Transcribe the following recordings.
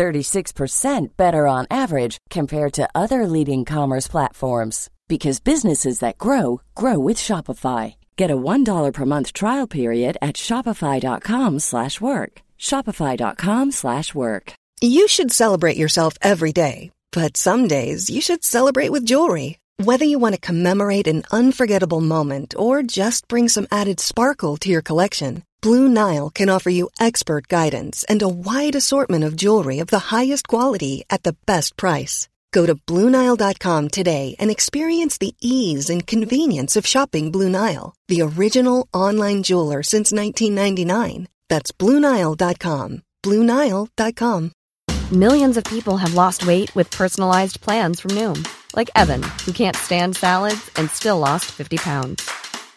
36% better on average compared to other leading commerce platforms because businesses that grow grow with Shopify. Get a $1 per month trial period at shopify.com/work. shopify.com/work. You should celebrate yourself every day, but some days you should celebrate with jewelry. Whether you want to commemorate an unforgettable moment or just bring some added sparkle to your collection, Blue Nile can offer you expert guidance and a wide assortment of jewelry of the highest quality at the best price. Go to BlueNile.com today and experience the ease and convenience of shopping Blue Nile, the original online jeweler since 1999. That's BlueNile.com. BlueNile.com. Millions of people have lost weight with personalized plans from Noom, like Evan, who can't stand salads and still lost 50 pounds.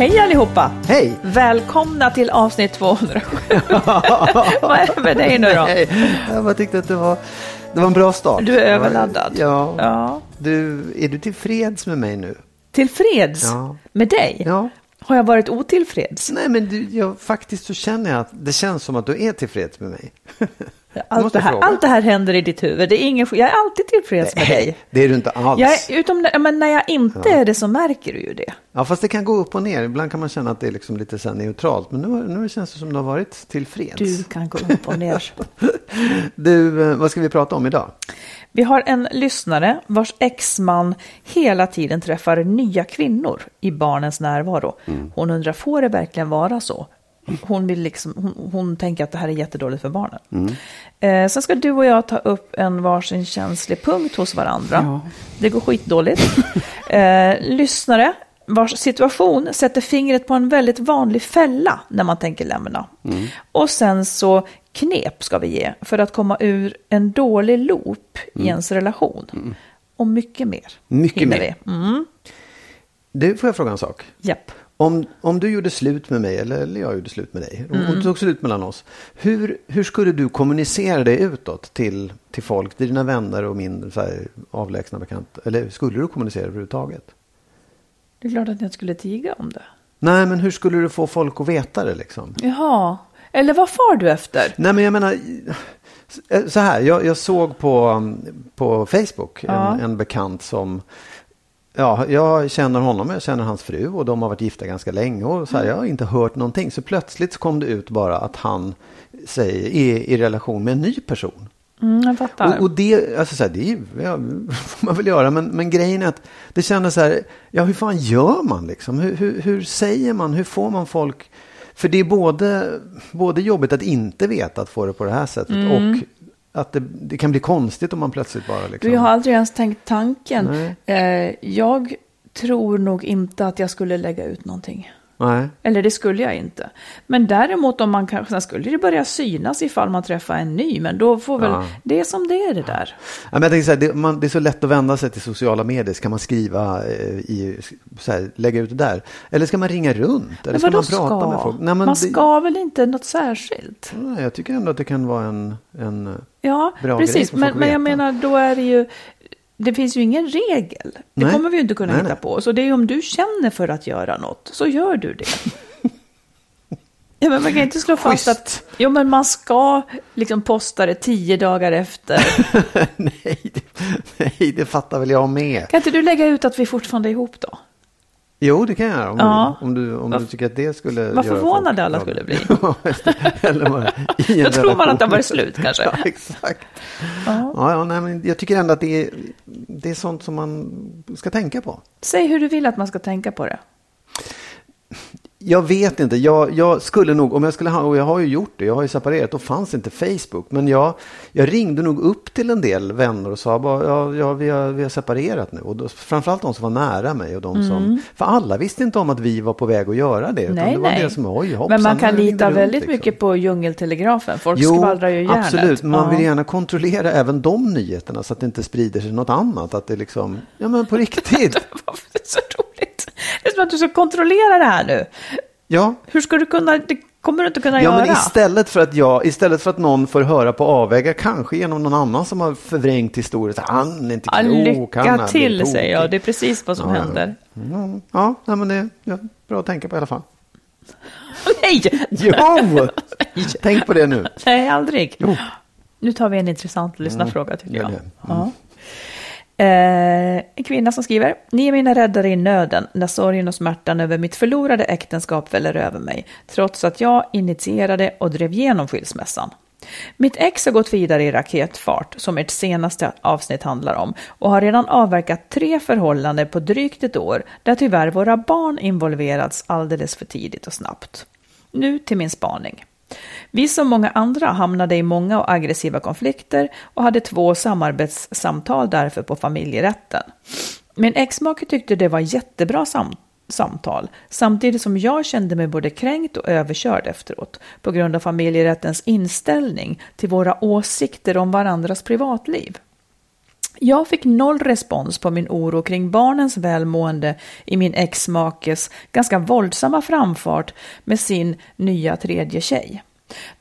Hej allihopa! Hej! Välkomna till avsnitt 207. Vad är det med dig nu då? Hej. Jag bara tyckte att det var, det var en bra start. Du är överladdad. Ja. Ja. Du, är du tillfreds med mig nu? Tillfreds Ja. med dig? Ja. Har jag varit otillfreds? Nej, men du, jag, faktiskt så känner jag att det känns som att du är tillfreds med mig. Allt det, här, fråga. allt det här händer i ditt huvud. Det är ingen, jag är alltid tillfreds med dig. Det är du inte alls. Jag är, utom, men när jag inte är det så märker du ju det. Ja, fast det kan gå upp och ner. Ibland kan man känna att det är liksom lite så neutralt. Men nu, nu känns det som att du har varit tillfreds. Du kan gå upp och ner. Du, eh, vad ska vi prata om idag? Vi har en lyssnare vars exman hela tiden träffar nya kvinnor i barnens närvaro. Hon undrar, får det verkligen vara så? Hon, vill liksom, hon, hon tänker att det här är jättedåligt för barnen. Eh, sen ska du och jag ta upp en varsin känslig punkt hos varandra. Det går skitdåligt. eh, lyssnare vars situation sätter fingret på en väldigt vanlig fälla när man tänker lämna. Och sen så knep ska vi ge för att komma ur en dålig loop i ens relation. Och mycket mer. Mycket mer. Vi. Mm, Du, får jag fråga en sak? japp. Om, om du gjorde slut med mig, eller, eller jag gjorde slut med dig, och Mm. och det tog slut mellan oss. Hur, hur skulle du kommunicera det utåt till, till folk, till dina vänner och min så här, avlägsna bekanta? Eller skulle du kommunicera överhuvudtaget? Det är klart att jag skulle tiga om det. Nej, men hur skulle du få folk att veta det liksom? Jaha, eller vad far du efter? Nej, men jag menar, så här, jag, jag såg på, på Facebook Ja. en, en bekant som, ja, jag känner honom, jag känner hans fru och de har varit gifta ganska länge och så här, jag har inte hört någonting. Så plötsligt så kom det ut bara att han säger, är i relation med en ny person. Mm, jag fattar. Och, och det, alltså så här, det är ja, får man väl göra, men, men grejen är att det kändes så här, ja hur fan gör man liksom? Hur, hur, hur säger man, hur får man folk? För det är både, både jobbigt att inte veta att få det på det här sättet och att det, det kan bli konstigt om man plötsligt bara liksom. Du, jag har aldrig ens tänkt tanken. Eh, jag tror nog inte att jag skulle lägga ut någonting. Nej. Eller det skulle jag inte. Men däremot om man kanske, skulle det börja synas ifall man träffar en ny. Men då får väl, Ja. det är som det är det där. Ja, men jag tänker så här, det, man, det är så lätt att vända sig till sociala medier. Ska man skriva eh, i, så här, lägga ut det där? Eller ska man ringa runt? Eller ska man prata ska? med folk? Nej, men man det- ska väl inte något särskilt? Nej, jag tycker ändå att det kan vara en, en Ja, Bra precis. Men, men jag menar, då är det ju... Det finns ju ingen regel. Det Nej. kommer vi ju inte kunna Nej, hitta nej. på. Så det är ju om du känner för att göra något, så gör du det. Ja, men man kan inte slå fast att jo, men man ska liksom posta det tio dagar efter. nej, det, nej, det fattar väl jag med. Kan inte du lägga ut att vi fortfarande är ihop då? Jo, det kan jag göra. Om, Ja. du, om, du, om du tycker att det skulle Vad förvånade alla skulle bli. Ja. Eller bara i Då tror man att det har varit slut kanske. Ja, exakt. Ja. Ja, nej, men jag tycker ändå att det är, det är sånt som man ska tänka på. Säg hur du vill att man ska tänka på det. Jag vet inte. Jag, jag skulle nog, om jag skulle ha, och jag har ju gjort det, jag har ju separerat, då fanns inte Facebook. Men jag, jag ringde nog upp till en del vänner och sa bara, ja, ja vi, har, vi har separerat nu. Och då, framförallt de som var nära mig och de som, för alla visste inte om att vi var på väg att göra det. Mm. Nej, det var nej. det som, oj, hoppsan, Men man kan lita väldigt liksom. mycket på djungeltelegrafen. Folk Jo, skvallrar ju järnet. absolut. Men man vill gärna kontrollera även de nyheterna så att det inte sprider sig något annat. Att det liksom, ja men på riktigt. Det så roligt? Det är som att du ska kontrollera det här nu. Ja, Hur ska du kunna, det kommer du inte kunna Ja, göra. men istället för att jag, istället för att någon får höra på avvägar, kanske genom någon annan som har förvrängt historien, så han är inte Ja, klok, han lycka till säger jag, det är precis vad som Ja, ja. händer. Mm, Ja, nej, men det är ja, bra att tänka på i alla fall. Nej! Jo! Tänk på det nu. Nej, aldrig. Jo. Nu tar vi en intressant lyssnarfråga tycker gör jag. det. Ja. Eh, en kvinna som skriver, ni är mina räddare i nöden när sorgen och smärtan över mitt förlorade äktenskap väller över mig, trots att jag initierade och drev igenom skilsmässan. Mitt ex har gått vidare i raketfart, som ert senaste avsnitt handlar om, och har redan avverkat tre förhållanden på drygt ett år, där tyvärr våra barn involverats alldeles för tidigt och snabbt. Nu till min spaning. Vi som många andra hamnade i många och aggressiva konflikter och hade två samarbetssamtal därför på familjerätten. Min exmake tyckte det var jättebra sam samtal, samtidigt som jag kände mig både kränkt och överkörd efteråt på grund av familjerättens inställning till våra åsikter om varandras privatliv. Jag fick noll respons på min oro kring barnens välmående i min exmakes ganska våldsamma framfart med sin nya tredje tjej.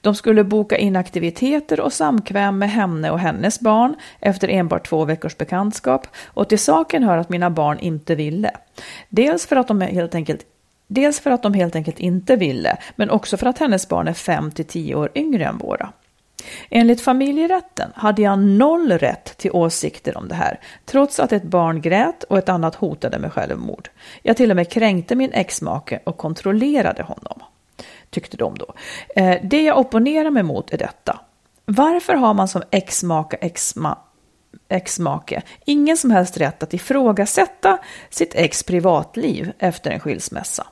De skulle boka in aktiviteter och samkväm med henne och hennes barn efter enbart två veckors bekantskap och till saken hör att mina barn inte ville. Dels för att de helt enkelt Dels för att de helt enkelt inte ville, men också för att hennes barn är 5 till 10 år yngre än våra. Enligt familjerätten hade jag noll rätt till åsikter om det här, trots att ett barn grät och ett annat hotade med självmord. Jag till och med kränkte min exmake och kontrollerade honom, tyckte de då. Eh, det jag opponerar mig mot är detta. Varför har man som exmaka, exma, exmake ingen som helst rätt att ifrågasätta sitt ex privatliv efter en skilsmässa?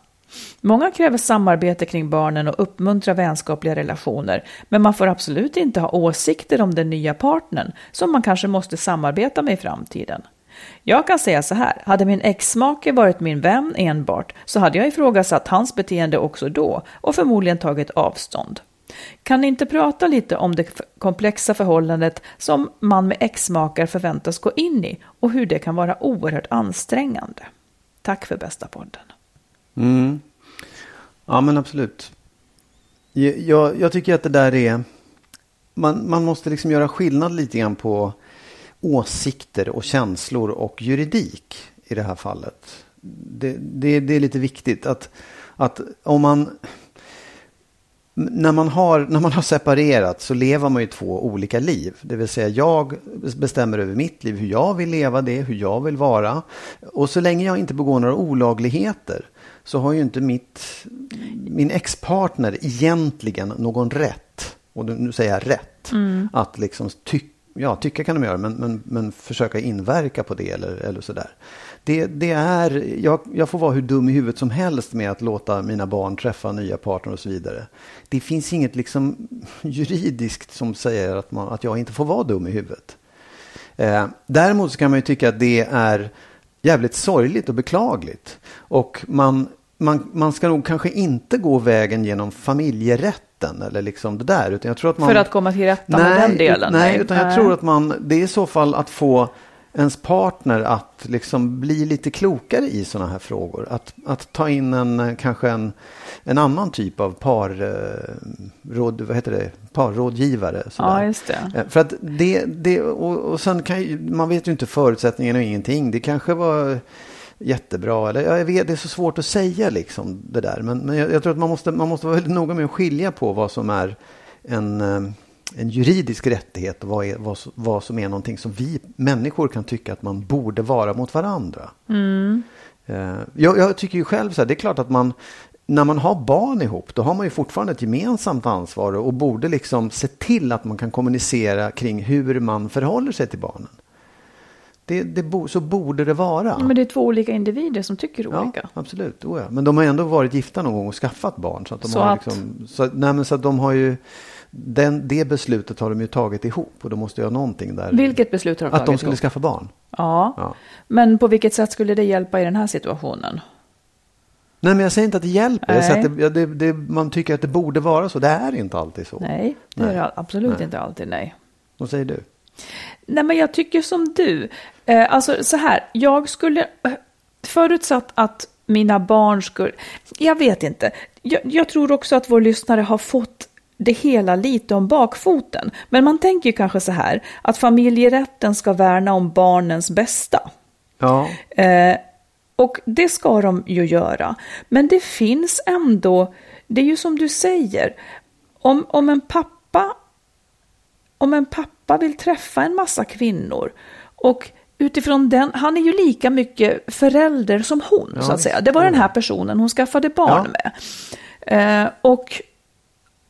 Många kräver samarbete kring barnen och uppmuntrar vänskapliga relationer, men man får absolut inte ha åsikter om den nya partnern som man kanske måste samarbeta med i framtiden. Jag kan säga så här, hade min exmake varit min vän enbart så hade jag ifrågasatt hans beteende också då och förmodligen tagit avstånd. Kan ni inte prata lite om det komplexa förhållandet som man med exmakar förväntas gå in i och hur det kan vara oerhört ansträngande? Tack för bästa podden. Mm. Ja, men absolut. Jag, jag, tycker att det där är... Man, man måste liksom göra skillnad lite grann på åsikter och känslor och juridik i det här fallet. Det, det, det är lite viktigt att, att om man... När man, har, när man har separerat så lever man ju två olika liv. Det vill säga jag bestämmer över mitt liv, hur jag vill leva det, hur jag vill vara. Och så länge jag inte begår några olagligheter så har ju inte mitt, min ex-partner egentligen någon rätt, och nu säger jag rätt, att liksom ty, ja, tycka kan de göra, men, men, men försöka inverka på det eller, eller sådär. Det, det är, jag, jag får vara hur dum i huvudet som helst med att låta mina barn träffa nya partner och så vidare. Det finns inget liksom juridiskt som säger att, man, att jag inte får vara dum i huvudet. Eh, däremot så kan man ju tycka att det är jävligt sorgligt och beklagligt. Och man, man, man ska nog kanske inte gå vägen genom familjerätten eller liksom det där. Utan jag tror att man, För att komma till rätta med den delen? Nej, utan jag Nej. tror att man, det är i så fall att få ens partner att liksom bli lite klokare i sådana här frågor. Att, att ta in en, kanske en, en annan typ av par, eh, råd, vad heter det? parrådgivare. sådär. Ja, just det. Eh, För att det, det och, och sen kan ju, man vet ju inte förutsättningarna och ingenting. Det kanske var jättebra. Eller, ja, jag vet, det är så svårt att säga liksom det där. Men, men jag, jag tror att man måste, man måste vara väldigt noga med att skilja på vad som är en, eh, en juridisk rättighet och vad, är, vad, vad som är någonting som vi människor kan tycka att man borde vara mot varandra. Eh, jag, jag tycker ju själv så här, det är klart att man, när man har barn ihop, då har man ju fortfarande ett gemensamt ansvar och borde liksom se till att man kan kommunicera kring hur man förhåller sig till barnen. Det, det bo, så borde det vara. Men det är två olika individer som tycker olika. Ja, absolut. Oh ja. Men de har ändå varit gifta någon gång och skaffat barn. Så att de Så har att- liksom, så, nej, men så att de har ju, den, det beslutet har de ju tagit ihop och då måste ha någonting där. Vilket beslut har de Att de skulle ihop? skaffa barn. Ja. Ja. men på vilket sätt skulle det hjälpa i den här situationen? Nej, men jag säger inte att det hjälper. Jag säger Nej. att det, ja, det, det, man tycker att det borde vara så. Det är inte alltid så. Nej, det Nej. är absolut Nej. inte alltid, nej. Vad säger du? Nej, men jag tycker som du. Eh, alltså så här, jag skulle, eh, förutsatt att mina barn skulle, jag vet inte. Jag, jag tror också att vår lyssnare har fått det hela lite om bakfoten. Men man tänker ju kanske så här, att familjerätten ska värna om barnens bästa. Ja, Eh, och det ska de ju göra. Men det finns ändå, det är ju som du säger, om, om en pappa om en pappa vill träffa en massa kvinnor och utifrån den, han är ju lika mycket förälder som hon Ja, så att säga. Det var den här personen hon skaffade barn Ja. med. Eh, och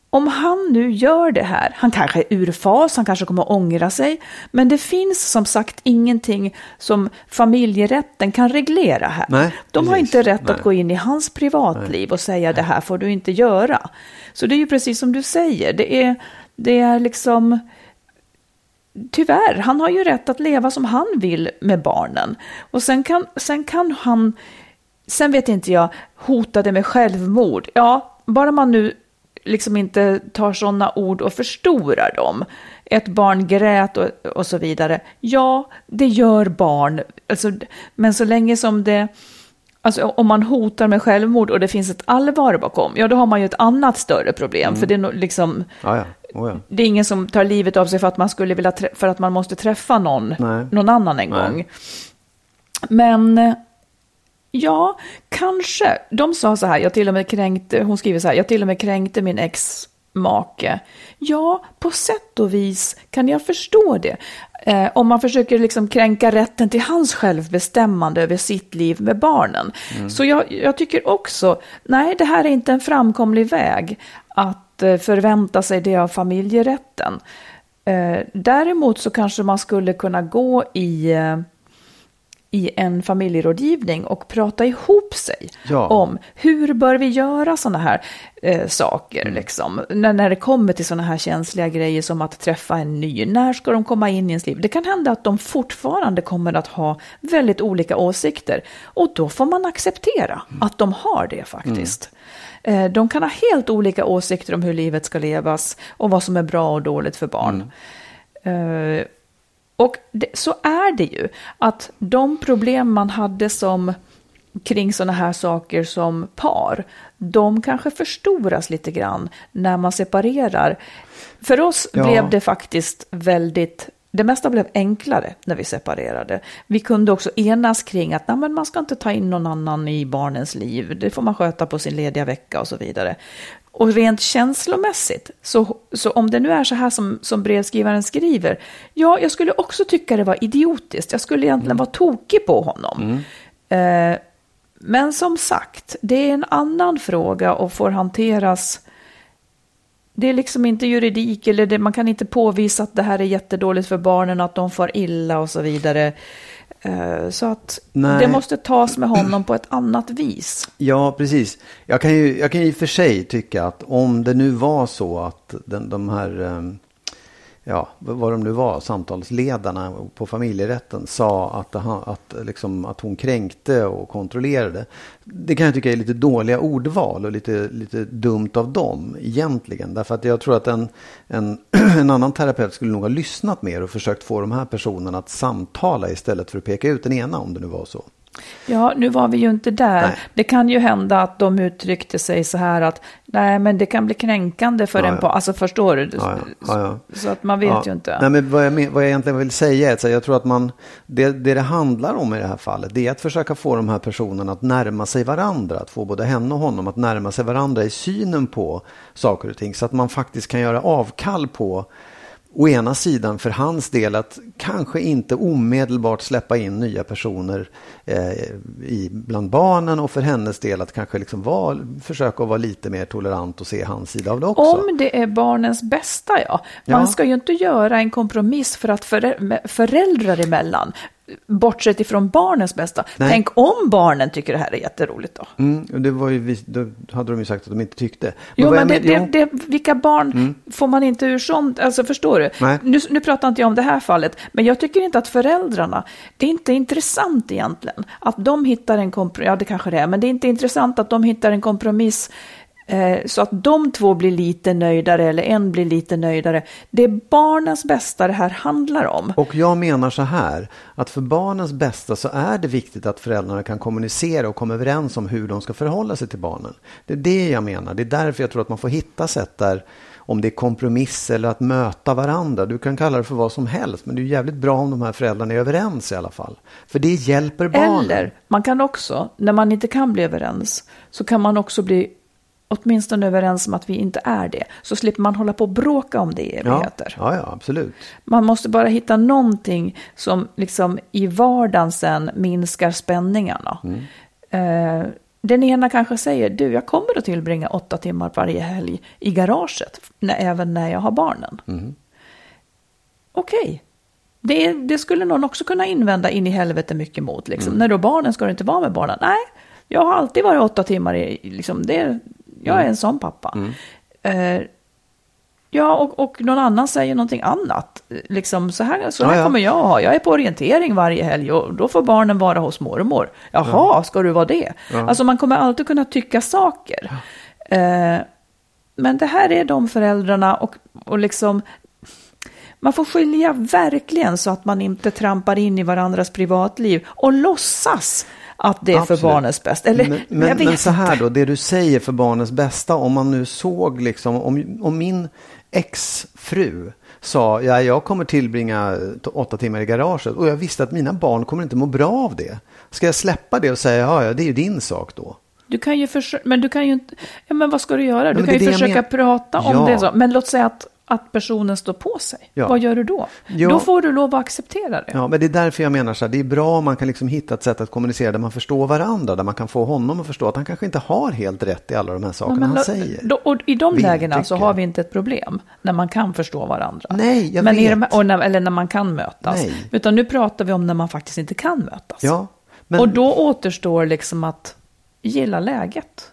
om han nu gör det här, han kanske är ur fas, han kanske kommer att ångra sig, men det finns som sagt ingenting som familjerätten kan reglera här. Nej, De har inte rätt Nej. att gå in i hans privatliv och säga det här får du inte göra. Så det är ju precis som du säger, det är, det är liksom Tyvärr, han har ju rätt att leva som han vill med barnen. Och sen kan, sen kan han, sen vet inte jag, hota det med självmord. Ja, bara man nu liksom inte tar sådana ord och förstorar dem. Ett barn grät och, och så vidare. Ja, det gör barn. Alltså, men så länge som det, alltså om man hotar med självmord och det finns ett allvar bakom, ja då har man ju ett annat större problem. För det är liksom, ja, ja. Oh, ja. det är ingen som tar livet av sig för att man skulle vilja för att man måste träffa någon, Nej. någon annan en Nej. gång. Men ja, kanske. De sa så här, jag till och med kränkte, hon skriver så här, jag till och med kränkte min ex-make. Ja, på sätt och vis kan jag förstå det. Eh, om man försöker liksom kränka rätten till hans självbestämmande över sitt liv med barnen. Så jag, jag tycker också, nej det här är inte en framkomlig väg att eh, förvänta sig det av familjerätten. Eh, däremot så kanske man skulle kunna gå i eh, i en familjerådgivning och prata ihop sig Ja. om hur bör vi göra sådana här eh, saker, Mm. liksom. när, när det kommer till sådana här känsliga grejer som att träffa en ny. När ska de komma in i ens liv? Det kan hända att de fortfarande kommer att ha väldigt olika åsikter och då får man acceptera Mm. att de har det faktiskt. Eh, De kan ha helt olika åsikter om hur livet ska levas och vad som är bra och dåligt för barn. Mm. Eh, och det, så är det ju, att de problem man hade som kring sådana här saker som par, de kanske förstoras lite grann när man separerar. För oss Ja. blev det faktiskt väldigt, det mesta blev enklare när vi separerade. Vi kunde också enas kring att nej, men man ska inte ta in någon annan i barnens liv, det får man sköta på sin lediga vecka och så vidare. Och rent känslomässigt, så, så om det nu är så här som, som brevskrivaren skriver, ja, jag skulle också tycka det var idiotiskt. Jag skulle egentligen vara tokig på honom. Eh, men som sagt, det är en annan fråga och får hanteras. Det är liksom inte juridik eller det, man kan inte påvisa att det här är jättedåligt för barnen och att de får illa och så vidare. Eh, Så att Nej. det måste tas med honom på ett annat vis. Ja, precis. Jag kan ju jag kan ju i och för sig tycka att om det nu var så att den, de här, ehm, ja, vad de nu var, samtalsledarna på familjerätten sa att, det, att, liksom, att hon kränkte och kontrollerade. Det kan jag tycka är lite dåliga ordval och lite, lite dumt av dem egentligen. Därför att jag tror att en, en, en annan terapeut skulle nog ha lyssnat mer och försökt få de här personerna att samtala istället för att peka ut den ena om det nu var så. Ja, nu var vi ju inte där. Nej. Det kan ju hända att de uttryckte sig så här att nej, men det kan bli kränkande för Ja, en ja. på, alltså förstår du? Ja, ja, ja. Så att man vet ju inte. Nej, men vad, jag, men- vad jag egentligen vill säga är att så jag tror att man, det, det det handlar om i det här fallet, det är att försöka få de här personerna att närma sig varandra. Att få både henne och honom att närma sig varandra i synen på saker och ting. Så att man faktiskt kan göra avkall på å ena sidan för hans del att kanske inte omedelbart släppa in nya personer eh, i, bland barnen och för hennes del att kanske liksom var, försöka vara lite mer tolerant och se hans sida av det också. Om det är barnens bästa, ja. Man Ja. ska ju inte göra en kompromiss för att förä- föräldrar emellan, bortsett ifrån barnens bästa. Nej. Tänk om barnen tycker det här är jätteroligt då. Mm, det var ju, då hade de ju sagt att de inte tyckte. Jo, vad jag men det, men- det, jo. det, vilka barn får man inte ur sånt? Alltså förstår du? Nej. Nu, nu pratar inte jag om det här fallet, men jag tycker inte att föräldrarna, det är inte intressant egentligen att de hittar en kompromiss, ja det kanske det är, men det är inte intressant att de hittar en kompromiss så att de två blir lite nöjdare eller en blir lite nöjdare. Det är barnens bästa det här handlar om. Och jag menar så här, att för barnens bästa så är det viktigt att föräldrarna kan kommunicera och komma överens om hur de ska förhålla sig till barnen. Det är det jag menar. Det är därför jag tror att man får hitta sätt där, om det är kompromiss eller att möta varandra. Du kan kalla det för vad som helst, men det är jävligt bra om de här föräldrarna är överens i alla fall. För det hjälper barnen. Eller man kan också, när man inte kan bli överens, så kan man också bli åtminstone överens om att vi inte är det. Så slipper man hålla på och bråka om det i evigheter. ja, ja, absolut. Man måste bara hitta någonting som liksom i vardagen sen minskar spänningarna. Eh, den ena kanske säger, du jag kommer att tillbringa åtta timmar varje helg i garaget, när, även när jag har barnen. Okej. Det, det skulle någon också kunna invända in i helvete mycket mot. Liksom. När då barnen ska du inte vara med barnen? Nej, jag har alltid varit åtta timmar i, liksom, det, jag är en sån pappa. Eh, ja, och, och någon annan säger någonting annat. Liksom, så här, så här Ja, ja. kommer jag att ha. Jag är på orientering varje helg och då får barnen vara hos mormor. Jaha, ska du vara det? Alltså man kommer alltid kunna tycka saker. Eh, men det här är de föräldrarna och, och liksom man får skilja verkligen så att man inte trampar in i varandras privatliv och låtsas att det är för Absolut. barnens bästa. Eller, men, jag men, vet men så här då, det du säger för barnens bästa, om man nu såg liksom, om, om min exfru sa, ja jag kommer tillbringa åtta timmar i garaget och jag visste att mina barn kommer inte må bra av det. Ska jag släppa det och säga, ja, ja det är ju din sak då? Du kan ju försöka, men du kan ju inte, ja men vad ska du göra? Du men kan ju försöka prata om Ja. det. Så. Men låt säga att, att personen står på sig. Ja. Vad gör du då? Ja. Då får du lov att acceptera det. Ja, men det är därför jag menar så här, det är bra om man kan liksom hitta ett sätt att kommunicera där man förstår varandra, där man kan få honom att förstå att han kanske inte har helt rätt i alla de här sakerna men han då- säger. Då, och I de lägena så har vi inte ett problem när man kan förstå varandra. Nej, jag men vet. de, när, eller när man kan mötas. Nej. Utan nu pratar vi om när man faktiskt inte kan mötas. Ja, men, Och då återstår liksom att gilla läget.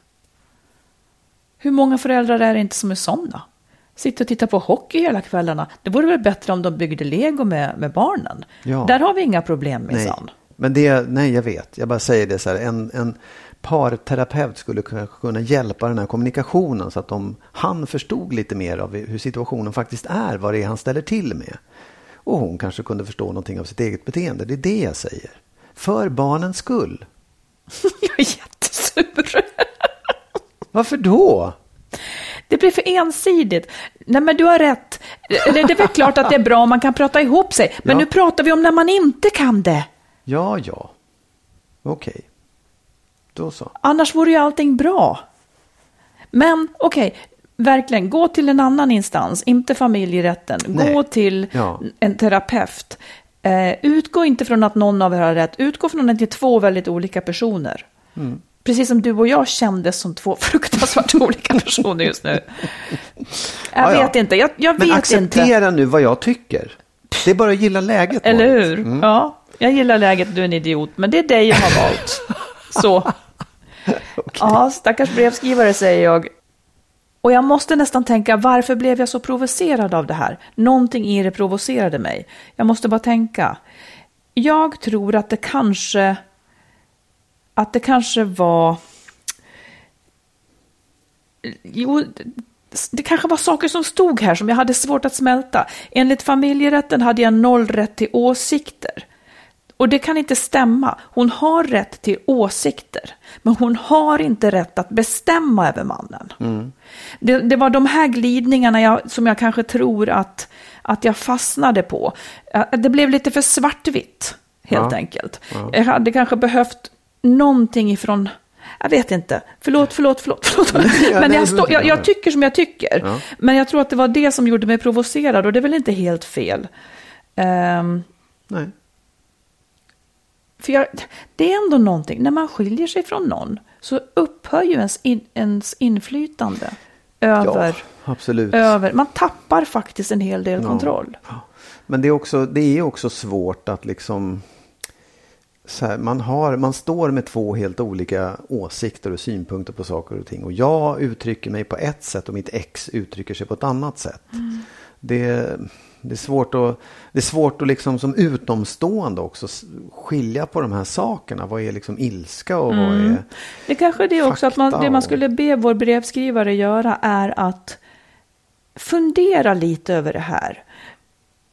Hur många föräldrar är det inte som är sådana? Sitter och tittar på hockey hela kvällarna. Det vore väl bättre om de byggde lego med, med barnen. Ja. Där har vi inga problem nej. minsann. Men det, nej jag vet, jag bara säger det så här, en, en parterapeut skulle kunna, kunna hjälpa den här kommunikationen så att de, han förstod lite mer av hur situationen faktiskt är, vad det är han ställer till med. Och hon kanske kunde förstå någonting av sitt eget beteende, det är det jag säger. För barnens skull. Jag är jättesur. Varför då? Det blir för ensidigt. Nej, men du har rätt. Eller det är väl klart att det är bra om man kan prata ihop sig. Men Ja. nu pratar vi om när man inte kan det. Ja, ja. Okej. Då så. Annars vore ju allting bra. Men okej, verkligen, gå till en annan instans, inte familjerätten. Gå Nej. till Ja. en terapeut. Eh, utgå inte från att någon av er har rätt, utgå från att det är två väldigt olika personer. Mm. Precis som du och jag kändes som två fruktansvärt olika personer just nu. Jag Ja, ja. vet inte, jag, jag Men vet acceptera inte. nu vad jag tycker. Det är bara att gilla läget. Eller Marit. hur? Mm. Ja, jag gillar läget, du är en idiot, men det är dig jag har valt. Så. Ja, stackars brevskrivare säger jag. Och jag måste nästan tänka, varför blev jag så provocerad av det här? Någonting i det provocerade mig. Jag måste bara tänka. Jag tror att det kanske, att det kanske var, jo, det kanske var saker som stod här som jag hade svårt att smälta. Enligt familjerätten hade jag noll rätt till åsikter. Och det kan inte stämma. Hon har rätt till åsikter, men hon har inte rätt att bestämma över mannen. Det, det var de här glidningarna jag, som jag kanske tror att, att jag fastnade på. Eh, Det blev lite för svartvitt, helt Ja. enkelt. Jag hade kanske behövt någonting ifrån... Jag vet inte. Förlåt, förlåt, förlåt. förlåt. Ja, Men jag, stå, jag, jag tycker som jag tycker. Ja. Men jag tror att det var det som gjorde mig provocerad och det är väl inte helt fel. Ehm, Nej. för jag, det är ändå någonting, när man skiljer sig från någon så upphör ju ens, in, ens inflytande över, Ja, absolut. över. Man tappar faktiskt en hel del kontroll. Men det är också, det är också svårt att liksom... Här, man, har, man står med två helt olika åsikter och synpunkter på saker och ting. Och jag uttrycker mig på ett sätt och mitt ex uttrycker sig på ett annat sätt. Det, det är svårt att, det är svårt att liksom som utomstående också skilja på de här sakerna. Vad är liksom ilska och vad är... Det kanske är det också, att man, det man skulle be vår brevskrivare göra är att fundera lite över det här.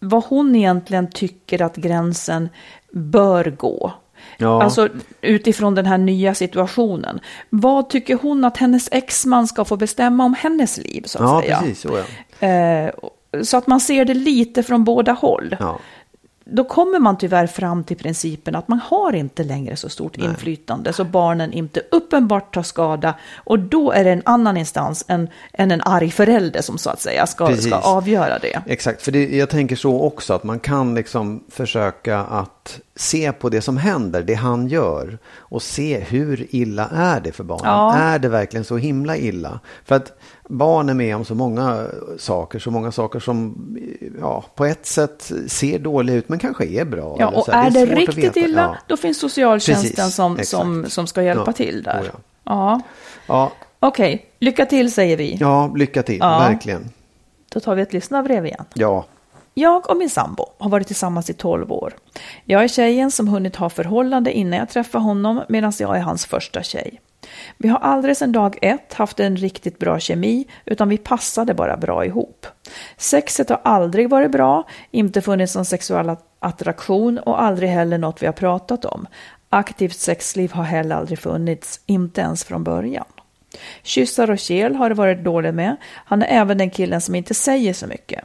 Vad hon egentligen tycker att gränsen bör gå. Ja. Alltså utifrån den här nya situationen. Vad tycker hon att hennes exman ska få bestämma om hennes liv? Så att Ja, säga. precis. Så ja. Eh, så att man ser det lite från båda håll. Ja. Då kommer man tyvärr fram till principen att man har inte längre så stort inflytande så barnen inte uppenbart tar skada och då är det en annan instans än, än en arg förälder som så att säga ska, Precis. ska avgöra det. Exakt, för det, jag tänker så också att man kan liksom försöka att se på det som händer, det han gör och se hur illa är det för barnen. Ja. Är det verkligen så himla illa? För att barn är med om så många saker, så många saker som ja, på ett sätt ser dåliga ut men kanske är bra. Ja, och är det, svårt att riktigt illa, Ja. då finns socialtjänsten Precis, som, exakt. som, som ska hjälpa Ja, till där. oh ja. Ja, Ja, okej, lycka till säger vi. ja, lycka till, verkligen. Då tar vi ett lyssnarbrev igen. Ja, jag och min sambo har varit tillsammans i 12 år. Jag är tjejen som hunnit ha förhållande innan jag träffade honom medan jag är hans första tjej. Vi har aldrig sedan dag ett haft en riktigt bra kemi utan vi passade bara bra ihop. Sexet har aldrig varit bra, inte funnits någon sexuell attraktion och aldrig heller något vi har pratat om. Aktivt sexliv har heller aldrig funnits, inte ens från början. Kyssar och kel har det varit dåligt med. Han är även den killen som inte säger så mycket.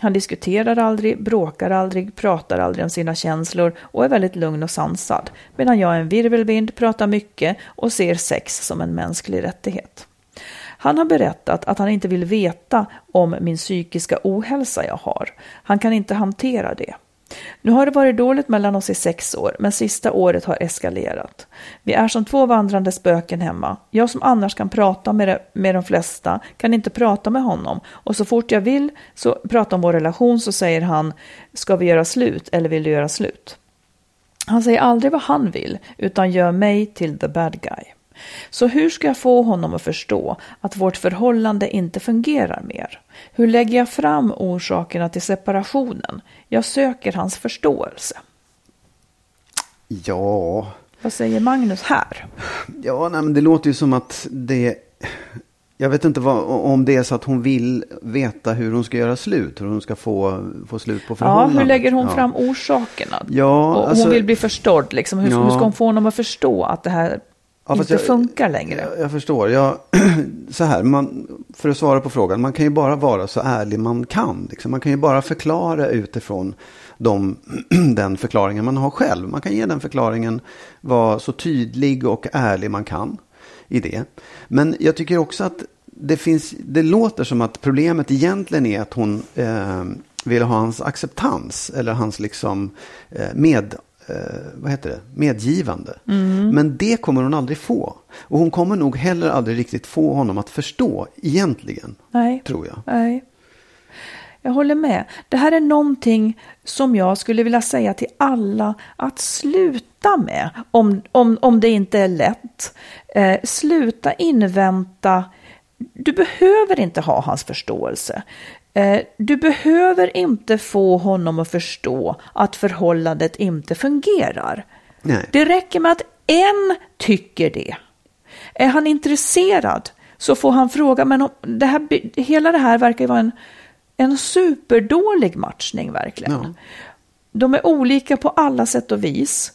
Han diskuterar aldrig, bråkar aldrig, pratar aldrig om sina känslor och är väldigt lugn och sansad. Medan jag är en virvelvind, pratar mycket och ser sex som en mänsklig rättighet. Han har berättat att han inte vill veta om min psykiska ohälsa jag har. Han kan inte hantera det. Nu har det varit dåligt mellan oss i sex år, men sista året har eskalerat. Vi är som två vandrande spöken hemma. Jag som annars kan prata med, de- med de flesta kan inte prata med honom. Och så fort jag vill så prata om vår relation så säger han, ska vi göra slut eller vill du göra slut? Han säger aldrig vad han vill, utan gör mig till the bad guy. Så hur ska jag få honom att förstå att vårt förhållande inte fungerar mer? Hur lägger jag fram orsakerna till separationen? Jag söker hans förståelse. ja, Vad säger Magnus här? Ja, nej, men det låter ju som att det... Jag vet inte vad, om det är så att hon vill veta hur hon ska göra slut. Hur hon ska få, få slut på Ja, förhållandet. hur lägger hon Ja. fram orsakerna? Ja, och alltså- hon vill bli förstådd. Liksom. Hur, Ja. hur ska hon få honom att förstå att det här Ja, inte jag- funkar längre? Jag, jag förstår. Jag, så här, man, för att svara på frågan. Man kan ju bara vara så ärlig man kan. Liksom. Man kan ju bara förklara utifrån de, den förklaringen man har själv. Man kan ge den förklaringen, vara så tydlig och ärlig man kan i det. Men jag tycker också att det, finns, det låter som att problemet egentligen är att hon eh, vill ha hans acceptans. Eller hans liksom eh, med, eh, vad heter det? medgivande. Men det kommer hon aldrig få. Och hon kommer nog heller aldrig riktigt få honom att förstå egentligen. Nej. Tror jag. Nej. Jag håller med. Det här är någonting som jag skulle vilja säga till alla att sluta med. Om, om, om det inte är lätt. Eh, sluta invänta. Du behöver inte ha hans förståelse. Eh, du behöver inte få honom att förstå att förhållandet inte fungerar. Nej. Det räcker med att en tycker det. Är han intresserad så får han fråga, men om det här, hela det här verkar ju vara en, en superdålig matchning verkligen. Ja. De är olika på alla sätt och vis.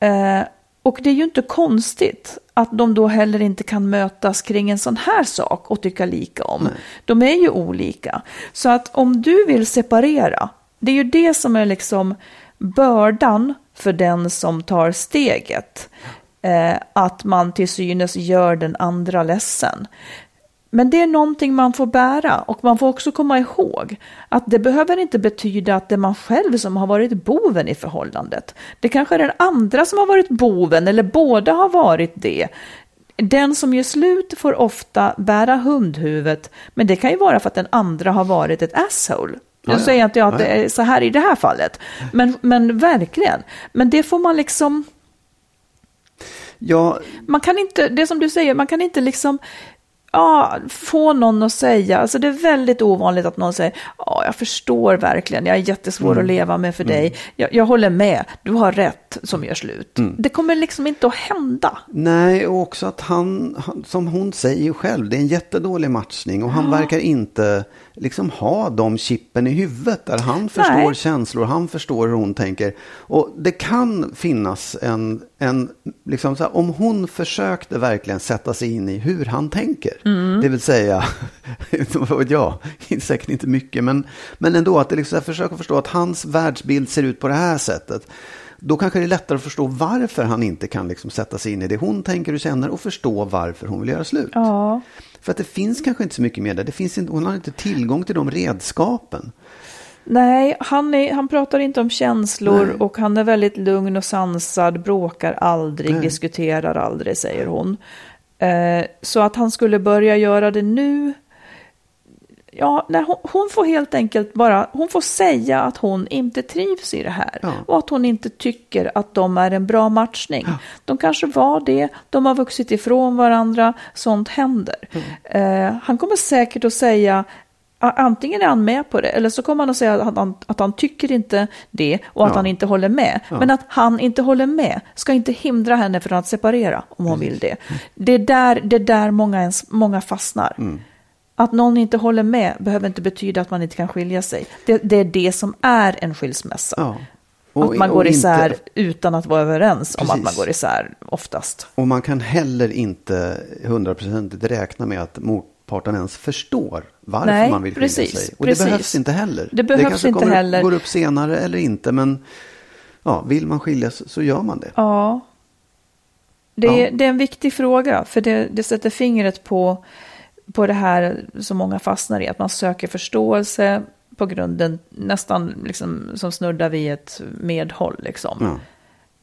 Eh, och det är ju inte konstigt att de då heller inte kan mötas kring en sån här sak och tycka lika om. De är ju olika. Så att om du vill separera, det är ju det som är liksom bördan för den som tar steget. eh, att man till synes gör den andra ledsen. Men det är någonting man får bära och man får också komma ihåg att det behöver inte betyda att det är man själv som har varit boven i förhållandet. Det kanske är den andra som har varit boven eller båda har varit det. Den som gör slut får ofta bära hundhuvudet, men det kan ju vara för att den andra har varit ett asshole. Nu Ja, säger inte jag att det är så här i det här fallet, men, men verkligen. Men det får man liksom, Ja, man kan inte, det som du säger, man kan inte liksom ja, få någon att säga, alltså det är väldigt ovanligt att någon säger, ja, jag förstår verkligen, jag är jättesvår Mm. att leva med för dig, jag, jag håller med, du har rätt som gör slut. Mm. Det kommer liksom inte att hända. Nej, och också att han, han, som hon säger själv, det är en jättedålig matchning och han verkar inte liksom ha de chippen i huvudet där han förstår Nej. känslor, han förstår hur hon tänker. Och det kan finnas en, en liksom så här, om hon försökte verkligen sätta sig in i hur han tänker, det vill säga, vad jag, säkert inte mycket, men, men ändå att det liksom, försöka förstå att hans världsbild ser ut på det här sättet. Då kanske det är lättare att förstå varför han inte kan liksom sätta sig in i det hon tänker och känner och förstå varför hon vill göra slut. Ja. För att det finns kanske inte så mycket mer där. Det finns inte, hon har inte tillgång till de redskapen. Nej, han, är, han pratar inte om känslor Nej. och han är väldigt lugn och sansad, bråkar aldrig, Nej. diskuterar aldrig, säger hon. Eh, så att han skulle börja göra det nu, ja, nej, hon, hon får helt enkelt bara, hon får säga att hon inte trivs i det här Ja. och att hon inte tycker att de är en bra matchning. De kanske var det, de har vuxit ifrån varandra, sånt händer. Eh, han kommer säkert att säga Antingen är han med på det eller så kommer han att säga att han, att han tycker inte det och att Ja. han inte håller med. Men att han inte håller med ska inte hindra henne från att separera om hon vill det. Det är där, det är där många, ens, många fastnar. Mm. Att någon inte håller med behöver inte betyda att man inte kan skilja sig. Det, det är det som är en skilsmässa. Ja. att man och går inte- isär utan att vara överens om att man Precis. går isär oftast. Och man kan heller inte hundraprocentigt räkna med att motparten ens förstår varför Nej, man vill skilja precis, sig. Och precis. det behövs inte heller. Det behövs kanske inte kommer, heller. går upp senare eller inte, men ja, vill man skiljas så gör man det. Ja. Det, är- Ja. det är en viktig fråga, för det, det sätter fingret på, på det här som många fastnar i, att man söker förståelse på grunden nästan liksom, som snuddar vid ett medhåll. Liksom. Ja.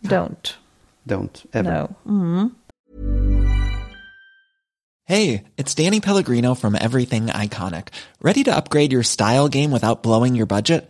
Don't. Don't ever. No. Mm. Hey, it's Danny Pellegrino from Everything Iconic. Ready to upgrade your style game without blowing your budget?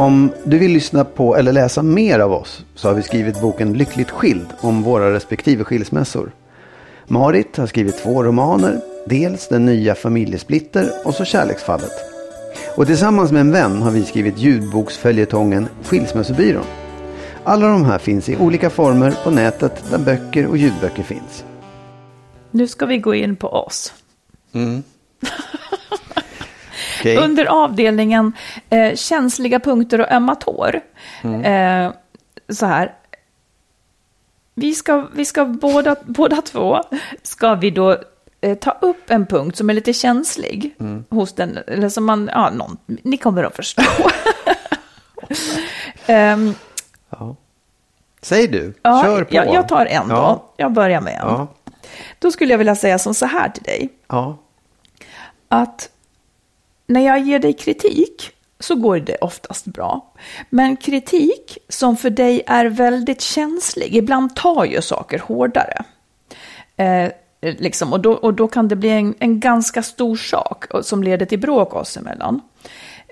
Om du vill lyssna på eller läsa mer av oss så har vi skrivit boken Lyckligt skild om våra respektive skilsmässor. Marit har skrivit två romaner, dels Den nya familjesplitter och så Kärleksfallet. Och tillsammans med en vän har vi skrivit ljudboksföljetongen Skilsmässobyrån. Alla de här finns i olika former på nätet där böcker och ljudböcker finns. Nu ska vi gå in på oss. Okej? Under avdelningen eh, känsliga punkter och ömma tår. Eh, så här. vi ska, vi ska båda, båda två, ska vi då eh, ta upp en punkt som är lite känslig Mm. hos den, eller som man, ja, någon, ni kommer att förstå. Ehm, Ja. Säg du, ja, kör på. Jag, jag tar en då, Ja. jag börjar med en. Då skulle jag vilja säga som så här till dig, att när jag ger dig kritik så går det oftast bra. Men kritik som för dig är väldigt känslig, ibland tar ju saker hårdare. Eh, liksom, och, då, och då kan det bli en, en ganska stor sak som leder till bråk oss emellan.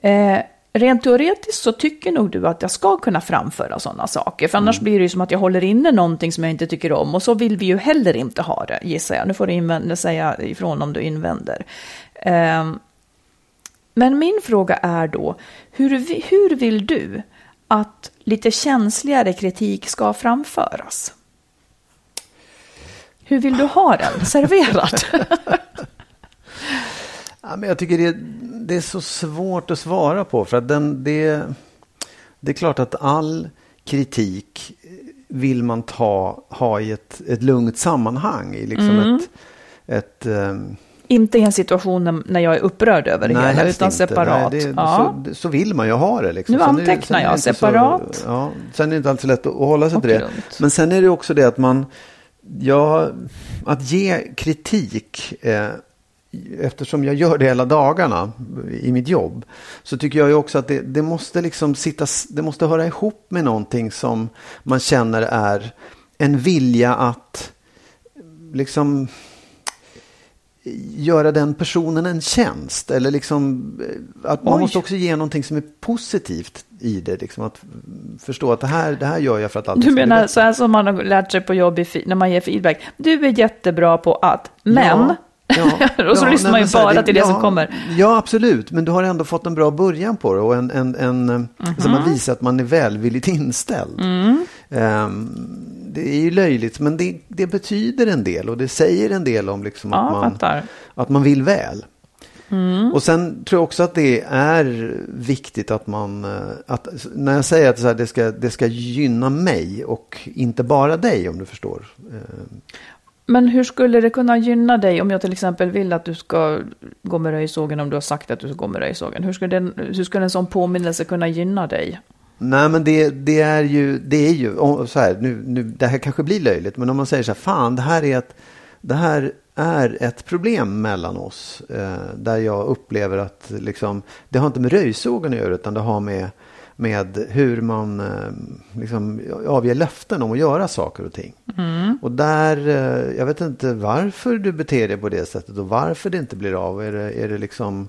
Eh, rent teoretiskt så tycker nog du att jag ska kunna framföra sådana saker. För annars blir det ju som att jag håller inne någonting som jag inte tycker om. Och så vill vi ju heller inte ha det, gissar jag. Nu får du invända, säga ifrån om du invänder. Ehm, men min fråga är då, hur, hur vill du att lite känsligare kritik ska framföras? Hur vill du ha den serverad? Ja, men jag tycker det, det är så svårt att svara på. För att den, det, det är klart att all kritik vill man ta, ha i ett, ett lugnt sammanhang. I liksom Mm. ett, ett, ehm, inte i en situation när- jag är upprörd över det hela, helst utan inte. separat. Nej, det, ja. så, så vill man ju ha det. Liksom. Nu Sen antecknar är jag separat. Så, ja, sen är det inte alltid så lätt att hålla sig Och till det. lugnt. Men sen är det också det att man, ja, att ge kritik, eh, eftersom jag gör det hela dagarna i mitt jobb, så tycker jag ju också att det, det måste liksom sitta, det måste höra ihop med någonting som man känner är en vilja att liksom göra den personen en tjänst. Eller liksom eh, att man Oj. måste också ge någonting som är positivt i det. Liksom att mm, förstå att det här, det här gör jag för att allt Du menar så här som man har lärt sig på jobb när man ger feedback. Du är jättebra på att, men... Ja, ja, och så ja, lyssnar man ju bara till det ja, som kommer. Ja, absolut. Men du har ändå fått en bra början på det och en, en, en Mhm. som har visat att man är välvilligt inställd. Mm. Ehm, det är ju löjligt, men det, det betyder en del och det säger en del om liksom Ja, att, man, fattar. att man vill väl. Mm. Och sen tror jag också att det är viktigt att man, eh, att, när jag säger att så här, det, ska, det ska gynna mig och inte bara dig om du förstår. Ehm, Men hur skulle det kunna gynna dig om jag till exempel vill att du ska gå med röjsågen om du har sagt att du ska gå med röjsågen? Hur skulle, den, hur skulle en sån påminnelse kunna gynna dig? Nej men det, det är ju, det är ju så här, nu, nu, det här kanske blir löjligt, men om man säger så här, fan det här är ett, det här är ett problem mellan oss. Eh, där jag upplever att liksom, det har inte med röjsågen att göra, utan det har med, med hur man eh, liksom, avger löften om att göra saker och ting. Och där, eh, jag vet inte varför du beter dig på det sättet och varför det inte blir av. Är det, är det liksom,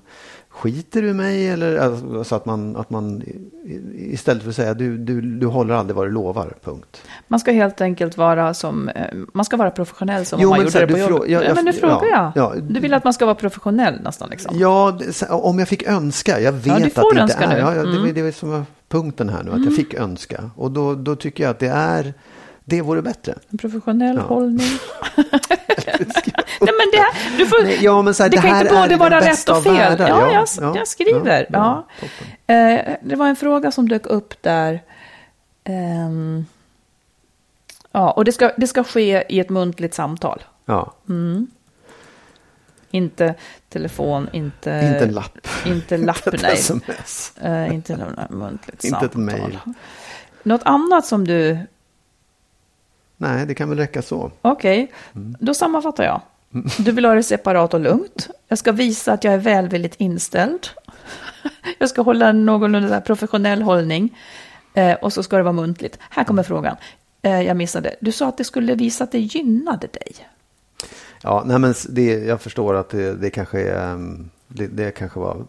skiter du mig eller alltså att man, att man istället för att säga du, du, du håller aldrig vad du lovar, punkt. Man ska helt enkelt vara som, eh, man ska vara professionell som Jo, om man gjorde det på jobbet. ja, jag- men nu ja, frågar jag. ja. Du vill att man ska vara professionell nästan liksom? Ja, det, om jag fick önska. Jag vet Ja, att det inte är. nu. Ja, ja, det, Mm. det är som punkten här nu, att jag fick önska. Och då, då tycker jag att det är, det vore bättre. En professionell Ja. hållning. Nej, men det, här, du får, Nej, ja, men så här, det, det kan inte både vara rätt och fel. världar. Ja, Ja, jag, ja, jag skriver. ja, Eh, det var en fråga som dök upp där. Ehm, ja, och det ska, det ska ske i ett muntligt samtal. Ja, Inte telefon, inte... inte en lapp. Inte lapp, Inte ett nej. sms. Eh, inte något muntligt Inte ett samtal. mejl. Något annat som du... Nej, det kan väl räcka så. Okej, Mm. då sammanfattar jag. Du vill ha det separat och lugnt. Jag ska visa att jag är välvilligt inställd. Jag ska hålla en någorlunda professionell hållning. Eh, och så ska det vara muntligt. Här kommer frågan. Eh, jag missade. Du sa att det skulle visa att det gynnade dig. Ja, nej, men det, jag förstår att det, det kanske är, um, det, det kanske var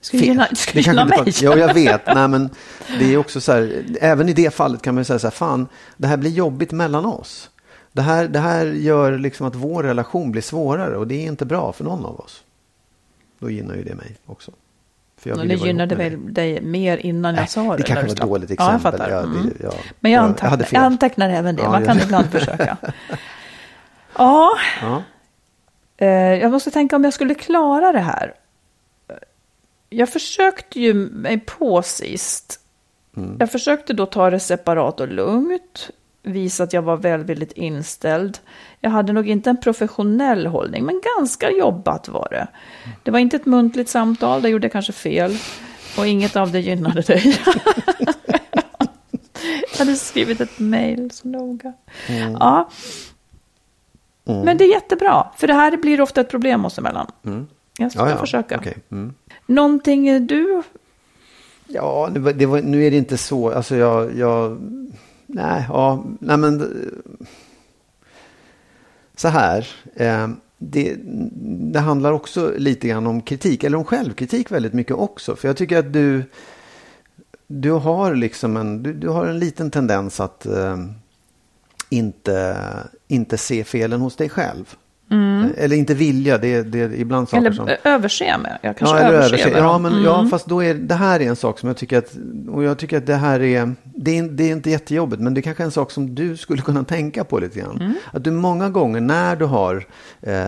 Ska gynna, ska Det gynna inte mig. var- Ja, jag vet. Nej, men det är också så här, även i det fallet kan man ju säga så här, fan, det här blir jobbigt mellan oss. Det här, det här gör liksom att vår relation blir svårare och det är inte bra för någon av oss. Då gynnar ju det mig också. För jag det gynnade väl dig. mer innan jag sa det. Det kanske var ett dåligt Ja, exempel. jag fattar. Ja, det- Mm. ja, Men jag, jag antecknar, hade jag, fel. antecknar även det. Ja, Man ja. kan ibland försöka. Ja, Ja. eh, jag måste tänka om jag skulle klara det här. Jag försökte ju mig på sist. Mm. Jag försökte då ta det separat och lugnt. Visa att jag var välvilligt inställd. Jag hade nog inte en professionell hållning, men ganska jobbat var det. Det var inte ett muntligt samtal, där gjorde jag kanske fel. Och inget av det gynnade dig. jag hade skrivit ett mejl så noga. Ja. Men det är jättebra, för det här blir ofta ett problem oss emellan. Jag ska Ja, ja. försöka. Okej. Mm. Någonting du... Ja, det var, det var, nu är det inte så. Alltså jag, jag nej, ja, nej men eh, så här. Eh, det, det handlar också lite grann om kritik, eller om självkritik väldigt mycket också. För jag tycker att du, du har liksom en, du, du har en liten tendens att eh, inte, inte se felen hos dig själv. Eller inte vilja, det, det är ibland saker Eller som... överse med. Jag kanske Ja, eller överser överse. med Ja, men, ja, fast då är det här är en sak som jag tycker att, och jag tycker att det här är, det är, det är inte jättejobbigt, men det är kanske är en sak som du skulle kunna tänka på lite grann. Mm. Att du många gånger när du har eh,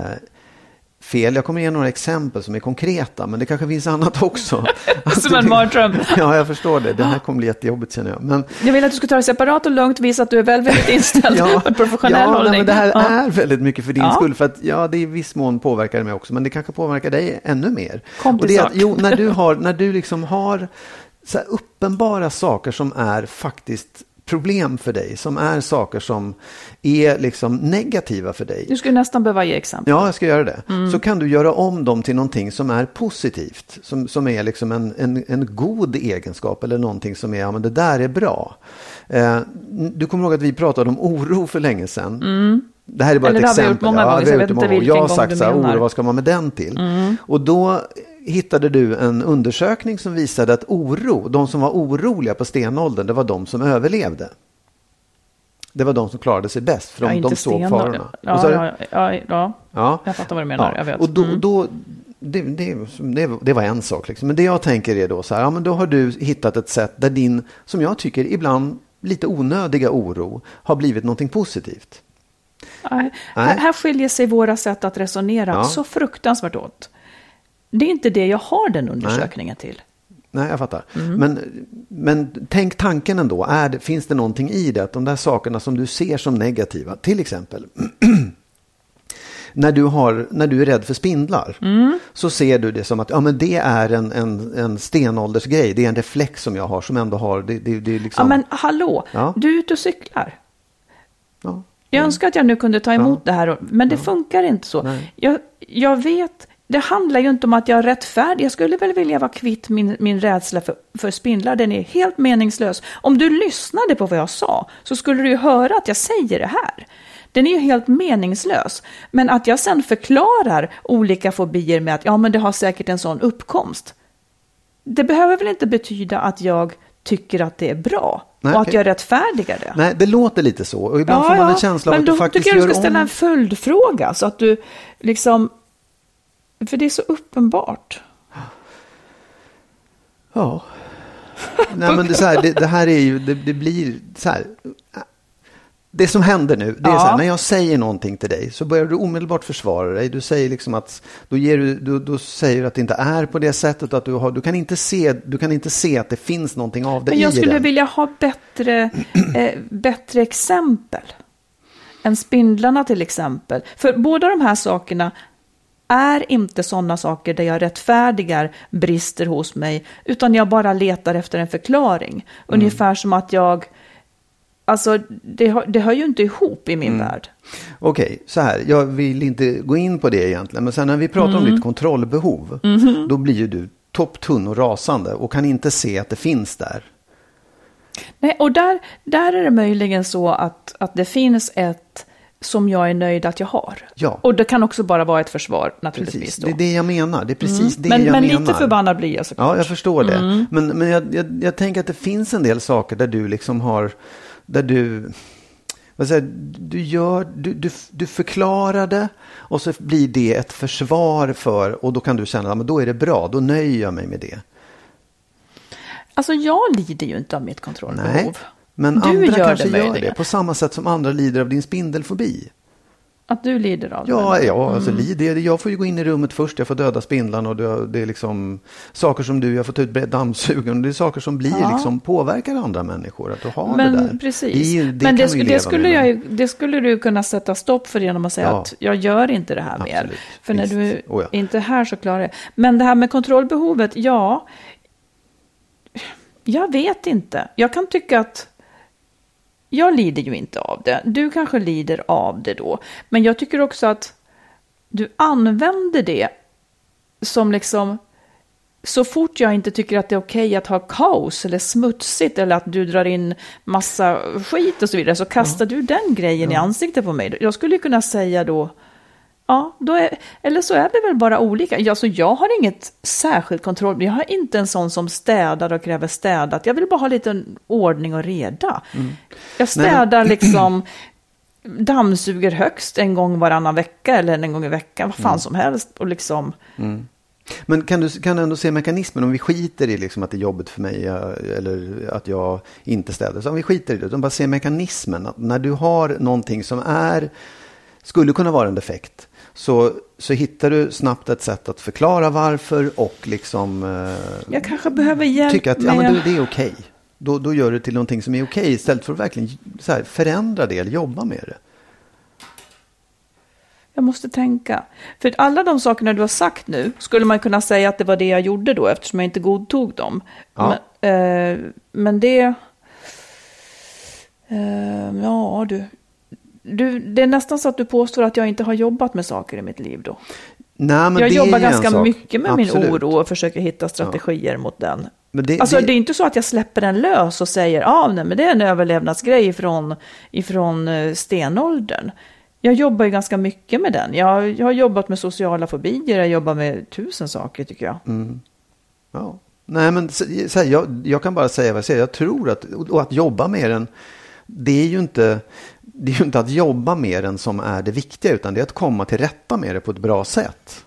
fel, jag kommer ge några exempel som är konkreta, men det kanske finns annat också. Som en mardröm. Ja, jag förstår det. Det här kommer bli jättejobbigt känner jag. Men, Jag vill att du ska ta det separat och lugnt, visa att du är väldigt inställd på en professionell ja, hållning. Nej, men det här Ja. är väldigt mycket för din Ja. skull. För att ja, det i viss mån påverkar mig också. Men det kanske påverkar dig ännu mer. Kom till och att, jo, när du, har, när du liksom har så uppenbara saker som är faktiskt problem för dig. Som är saker som är liksom negativa för dig. Du skulle nästan behöva ge exempel. Ja, jag ska göra det. Mm. Så kan du göra om dem till någonting som är positivt. Som, som är liksom en, en, en god egenskap eller någonting som är, ja men det där är bra. Eh, du kommer ihåg att vi pratade om oro för länge sedan. Det här är bara Mm. Eller ett det har vi exempel. gjort många gånger, vi så jag Jag har sagt så här, oro, vad ska man med den till? Och då hittade du en undersökning som visade att oro, de som var oroliga på stenåldern, det var de som överlevde. Det var de som klarade sig bäst, för Ja, de, inte de såg farorna. Ja, ja, ja, ja. Ja. Jag fattar vad du menar, jag vet. Mm. Och då, då, det, det, det, det var en sak. Liksom. Men det jag tänker är då så här, ja, men då har du hittat ett sätt där din, som jag tycker ibland lite onödiga oro har blivit någonting positivt. Nej. Här, här skiljer sig våra sätt att resonera Ja. så fruktansvärt åt. Det är inte det jag har den undersökningen till. Nej, jag fattar. Mm. Men, men tänk tanken ändå. Är det, finns det någonting i det? Att de där sakerna som du ser som negativa, till exempel. när, du har, när du är rädd för spindlar. Mm. Så ser du det som att ja, men det är en, en, en stenåldersgrej. Det är en reflex som jag har som ändå har. Det, det, det liksom, Ja, men hallå, Ja. du är ute och cyklar. ja. Jag önskar att jag nu kunde ta emot det här, men det funkar inte så. Nej. Jag, jag vet, det handlar ju inte om att jag är rättfärdig. Jag skulle väl vilja vara kvitt min, min rädsla för, för spindlar. Den är helt meningslös. Om du lyssnade på vad jag sa så skulle du ju höra att jag säger det här. Den är ju helt meningslös. Men att jag sen förklarar olika fobier med att ja, men det har säkert en sån uppkomst. Det behöver väl inte betyda att jag tycker att det är bra Nej, och att okej. jag rättfärdigar det. Nej, det låter lite så. Och ibland får man en känsla av men att då du faktiskt tycker jag gör du ska ställa om... en följdfråga så att du liksom... För det är så uppenbart. Ja. Nej, men det, är så här, det, det här är ju, det, det blir så här. Det som händer nu, det är Ja. så här, när jag säger någonting till dig så börjar du omedelbart försvara dig. Du säger liksom att, då, ger du, då, då säger du att det inte är på det sättet, att du, har, du, kan inte se, du kan inte se att det finns någonting av det Men i jag skulle den. vilja ha bättre, eh, bättre exempel. Än spindlarna till exempel. För båda de här sakerna är inte sådana saker där jag rättfärdigar brister hos mig, utan jag bara letar efter en förklaring. Mm. Ungefär som att jag... Alltså, det, det hör ju inte ihop i min Mm. värld. Okej, så här. Jag vill inte gå in på det egentligen. Men sen när vi pratar Mm. om ditt kontrollbehov. Mhm. Då blir ju du topptunn och rasande. Och kan inte se att det finns där. Nej, och där, där är det möjligen så att, att det finns ett som jag är nöjd att jag har. Ja. Och det kan också bara vara ett försvar naturligtvis. Precis, Då. det är det jag menar. Det är precis det men jag men menar. lite förbannad blir jag såklart. Ja, jag förstår det. Mm. Men, men jag, jag, jag tänker att det finns en del saker där du liksom har, där du, vad säger, du gör, du, du, du förklarar det och så blir det ett försvar för, och då kan du känna, att då är det bra, då nöjer jag mig med det. Alltså jag lider ju inte av mitt kontrollbehov. Nej, men du andra gör kanske det gör det på samma sätt som andra lider av din spindelfobi. Att du lider av det? Ja, ja alltså lider jag. får ju gå in i rummet först. Jag får döda spindlarna och det, är liksom saker som du, jag får ta ut dammsugaren. Det är saker som blir Ja. liksom påverkar andra människor. Att har Men det där. precis. Det, är det men det, kan vi sk- leva det, skulle med, jag, det skulle du kunna sätta stopp för genom att säga Ja. att jag gör inte det här mer. Absolut. För när Visst. du Oh ja. inte är här så klarar jag Men det här med kontrollbehovet, ja. Jag vet inte. Jag kan tycka att jag lider ju inte av det. Du kanske lider av det då. Men jag tycker också att du använder det som liksom så fort jag inte tycker att det är okej att ha kaos eller smutsigt eller att du drar in massa skit och så vidare så kastar du den grejen i ansiktet på mig. Jag skulle kunna säga då, ja, då är, eller så är vi väl bara olika. Alltså, jag har inget särskilt kontroll, jag har inte en sån som städar och kräver städat. Jag vill bara ha lite ordning och reda. Jag städar liksom, dammsuger högst en gång varannan vecka eller en gång i veckan, vad fan som helst. Och liksom, Men kan du, kan du ändå se mekanismen om vi skiter i liksom att det är jobbigt för mig eh, eller att jag inte städar. Så om vi skiter i det, utan bara se mekanismen. Att när du har någonting som är, skulle kunna vara en defekt. Så, så hittar du snabbt ett sätt att förklara varför och liksom eh, jag kanske behöver hjälp tycka att ja, men det, det är okej. Då, då gör du det till någonting som är okej istället för att verkligen så här, förändra det eller jobba med det. Jag måste tänka. För alla de sakerna du har sagt nu skulle man kunna säga att det var det jag gjorde då eftersom jag inte godtog dem. Ja. Men, eh, men det... Eh, ja, du, du. Det är nästan så att du påstår att jag inte har jobbat med saker i mitt liv då. Nej, men jag det är jobbar en ganska mycket med Absolut. min oro och försöker hitta strategier mot den. Men det, Alltså det, det är inte så att jag släpper den lös och säger ah, nej, men det är en överlevnadsgrej ifrån, ifrån eh, stenåldern. Jag jobbar ju ganska mycket med den. Jag, jag har jobbat med sociala fobier, jag jobbar med tusen saker tycker jag. Mm. Ja. Nej, men här, jag, jag kan bara säga vad jag säger. Jag tror att, och att jobba med den, det är ju inte, det är ju inte att jobba med den som är det viktiga, utan det är att komma till rätta med det på ett bra sätt.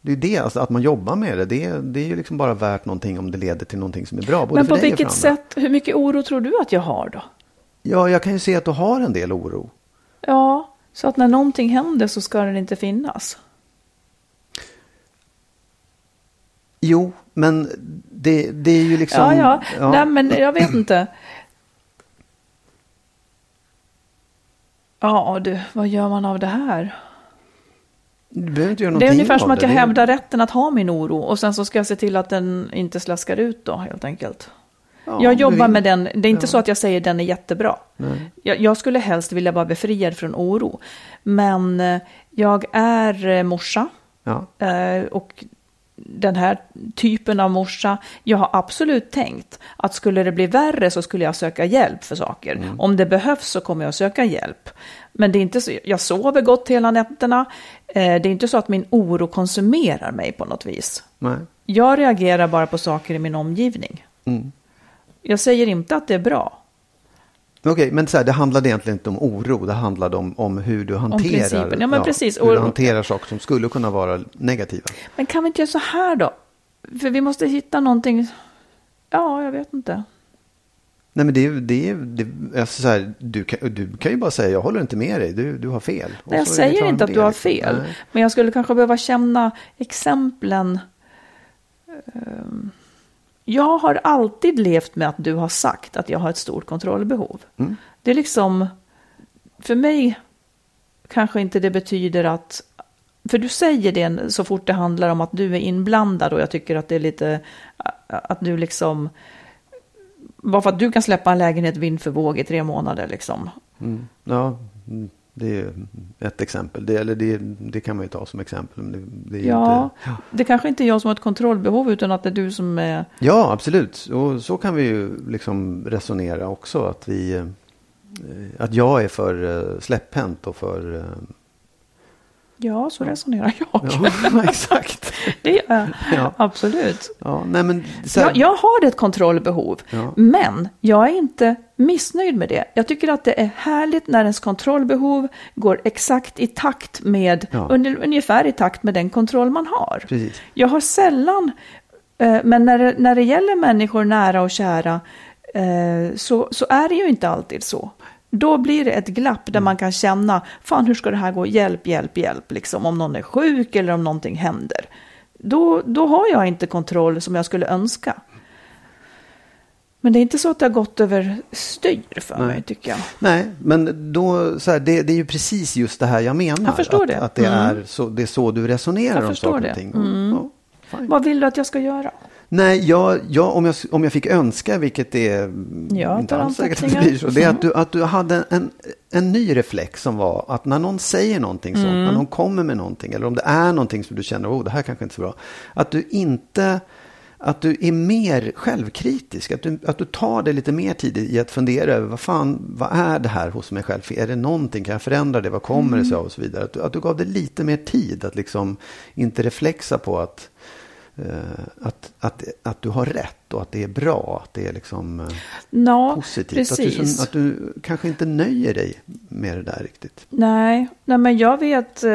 Det är det, alltså, att man jobbar med det, det är, det är ju liksom bara värt någonting om det leder till någonting som är bra. Både Men för på dig och för vilket andra. sätt, hur mycket oro tror du att jag har då? Ja, jag kan ju se att du har en del oro. Ja, så att när någonting händer så ska den inte finnas. Jo, men det, det är ju liksom... ja, ja, Nej, men jag vet inte. Ja, du, vad gör man av det här? Du behöver inte göra Det är ungefär som att jag det. Hävdar rätten att ha min oro och sen så ska jag se till att den inte slaskar ut då helt enkelt. Ja, jag jobbar med den, det är inte så att jag säger den är jättebra. Jag, jag skulle helst vilja vara befriad från oro. Men eh, jag är eh, morsa Ja. eh, och den här typen av morsa, jag har absolut tänkt att skulle det bli värre så skulle jag söka hjälp för saker. Mm. Om det behövs så kommer jag söka hjälp. Men det är inte så, jag sover gott hela nätterna. Eh, det är inte så att min oro konsumerar mig på något vis. Nej. Jag reagerar bara på saker i min omgivning. Mm. Jag säger inte att det är bra. Okej, men så här, det handlade egentligen inte om oro. Det handlade om, om hur du hanterar, principen. Ja, men precis. hur du hanterar saker som skulle kunna vara negativa. Men kan vi inte göra så här då? För vi måste hitta någonting. Ja, jag vet inte. Nej, men det, är- det, det, alltså så här, du, kan, du kan ju bara säga jag håller inte med dig, du, du har fel. Och Nej, jag säger inte att det, du har liksom. fel. Nej. Men jag skulle kanske behöva känna exemplen. Ehm, Jag har alltid levt med att du har sagt att jag har ett stort kontrollbehov. Mm. Det är liksom, för mig kanske inte det betyder att, för du säger det så fort det handlar om att du är inblandad och jag tycker att det är lite, att du liksom, bara för att du kan släppa en lägenhet vind för våg i tre månader liksom. Mm. Ja, det är ett exempel. Det, eller det, det kan man ju ta som exempel. Det, det Ja, inte, det kanske inte är jag som har ett kontrollbehov utan att det är du som är... ja, absolut. Och så kan vi ju liksom resonera också. Att, vi, eh, att jag är för eh, släpphänt och för... Ja, så resonerar jag. Ja, exakt. Det gör jag. Ja. Absolut. Ja, nej, men här, Jag, jag har ett kontrollbehov, Ja. men jag är inte missnöjd med det. Jag tycker att det är härligt när ens kontrollbehov går exakt i takt med, Ja. ungefär i takt med den kontroll man har. Precis. Jag har sällan, eh, men när det, när det gäller människor nära och kära, eh, så, så är det ju inte alltid så. Då blir det ett glapp där man kan känna, fan hur ska det här gå, hjälp, hjälp, hjälp, liksom om någon är sjuk eller om någonting händer. Då, då har jag inte kontroll som jag skulle önska. Men det är inte så att det har gått över styr för Nej. mig tycker jag. Nej, men då, så här, det, det är ju precis just det här jag menar. Jag förstår att, det. Att det, Mm. är så, det är så du resonerar Jag om saker och ting. Mm. Fine. Vad vill du att jag ska göra? Nej, jag, jag, om, jag, om jag fick önska, vilket det är Ja, inte alls säkert att det blir så, det är att du, att du hade en, en ny reflex som var att när någon säger någonting sånt, Mm. när någon kommer med någonting, eller om det är någonting som du känner, oh, det här kanske inte är så bra, att du inte att du är mer självkritisk, att du, att du tar dig lite mer tid i att fundera över vad fan, vad är det här hos mig själv? Är det någonting, kan jag förändra det, vad kommer det sig av? och så vidare. Att du, att du gav dig lite mer tid att liksom inte reflexa på att att, att, att du har rätt och att det är bra, att det är liksom eh, Ja, positivt. Att du, precis. att du kanske inte nöjer dig med det där riktigt. Nej, nej, men jag vet eh,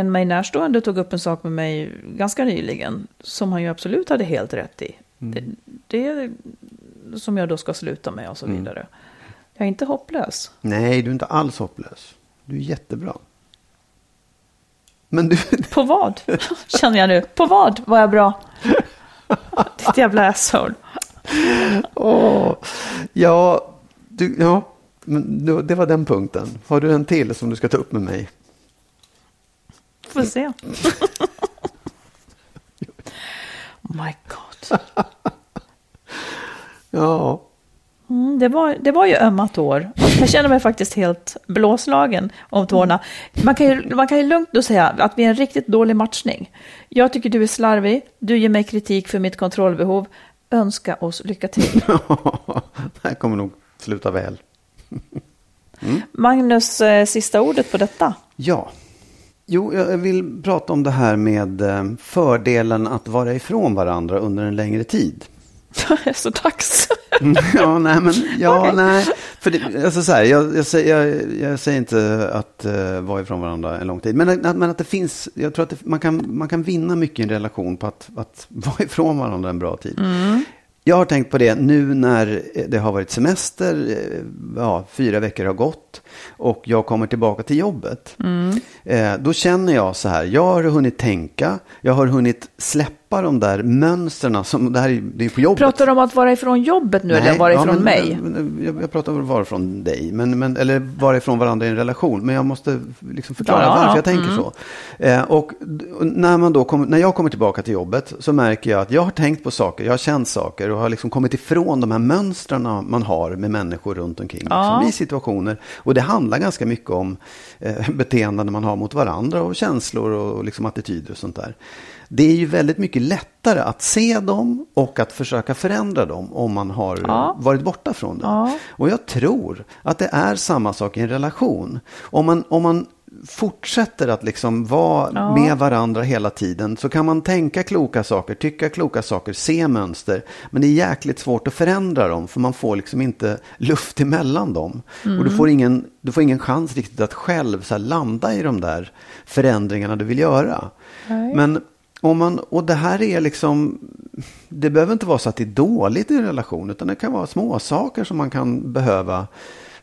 en mig närstående tog upp en sak med mig ganska nyligen som han ju absolut hade helt rätt i. Det, det är som jag då ska sluta med och så vidare. Jag är inte hopplös. Nej, du är inte alls hopplös. Du är jättebra. Men du, På vad? Känner jag nu. På vad var jag bra? Ditt jävla asshole. åh, ja, du, ja, men det var den punkten. Har du en till som du ska ta upp med mig? Får se. oh my god. Ja, Mm, det, var, det var ju ömma tår. Jag känner mig faktiskt helt blåslagen om tårna. Man kan, ju, man kan ju lugnt då säga att vi är en riktigt dålig matchning. Jag tycker du är slarvig, du ger mig kritik för mitt kontrollbehov. Önska oss lycka till. det här kommer nog sluta väl. Magnus, eh, sista ordet på detta. Ja. Jo, jag vill prata om det här med eh, fördelen att vara ifrån varandra under en längre tid. Jag är så dags. ja, nej, men ja, Okej. nej. För det, alltså så här, jag, jag, säger, jag, jag säger inte att uh, vara ifrån varandra en lång tid. Men, att- men att det finns, jag tror att det, man, kan, man kan vinna mycket i en relation på att, att vara ifrån varandra en bra tid. Jag har tänkt på det nu när det har varit semester, eh, ja, fyra veckor har gått och jag kommer tillbaka till jobbet. Eh, då känner jag så här, jag har hunnit tänka, jag har hunnit släppa de där mönstren som, det här är, det är på jobbet. Pratar du om att vara ifrån jobbet nu eller vara ja, ifrån men- mig? Jag, jag pratar om varifrån dig, men, men, eller varifrån varandra i en relation. Men jag måste liksom förklara Ja, varför ja, jag tänker så. Eh, och när, man då kom, när jag kommer tillbaka till jobbet så märker jag att jag har tänkt på saker, jag har känt saker och har liksom kommit ifrån de här mönstren man har med människor runt omkring. Ja. Liksom, I situationer. Och det handlar ganska mycket om eh, beteenden man har mot varandra och känslor och liksom attityder och sånt där. Det är ju väldigt mycket lättare att se dem och att försöka förändra dem om man har Ja. varit borta från det. Ja. Och jag tror att det är samma sak i en relation. Om man, om man fortsätter att liksom vara Ja. med varandra hela tiden så kan man tänka kloka saker, tycka kloka saker, se mönster. Men det är jäkligt svårt att förändra dem för man får liksom inte luft emellan dem. Och du får, ingen, du får ingen chans riktigt att själv så landa i de där förändringarna du vill göra. Men om man, och det här är liksom, det behöver inte vara så att det är dåligt i en relation, utan det kan vara små saker som man kan behöva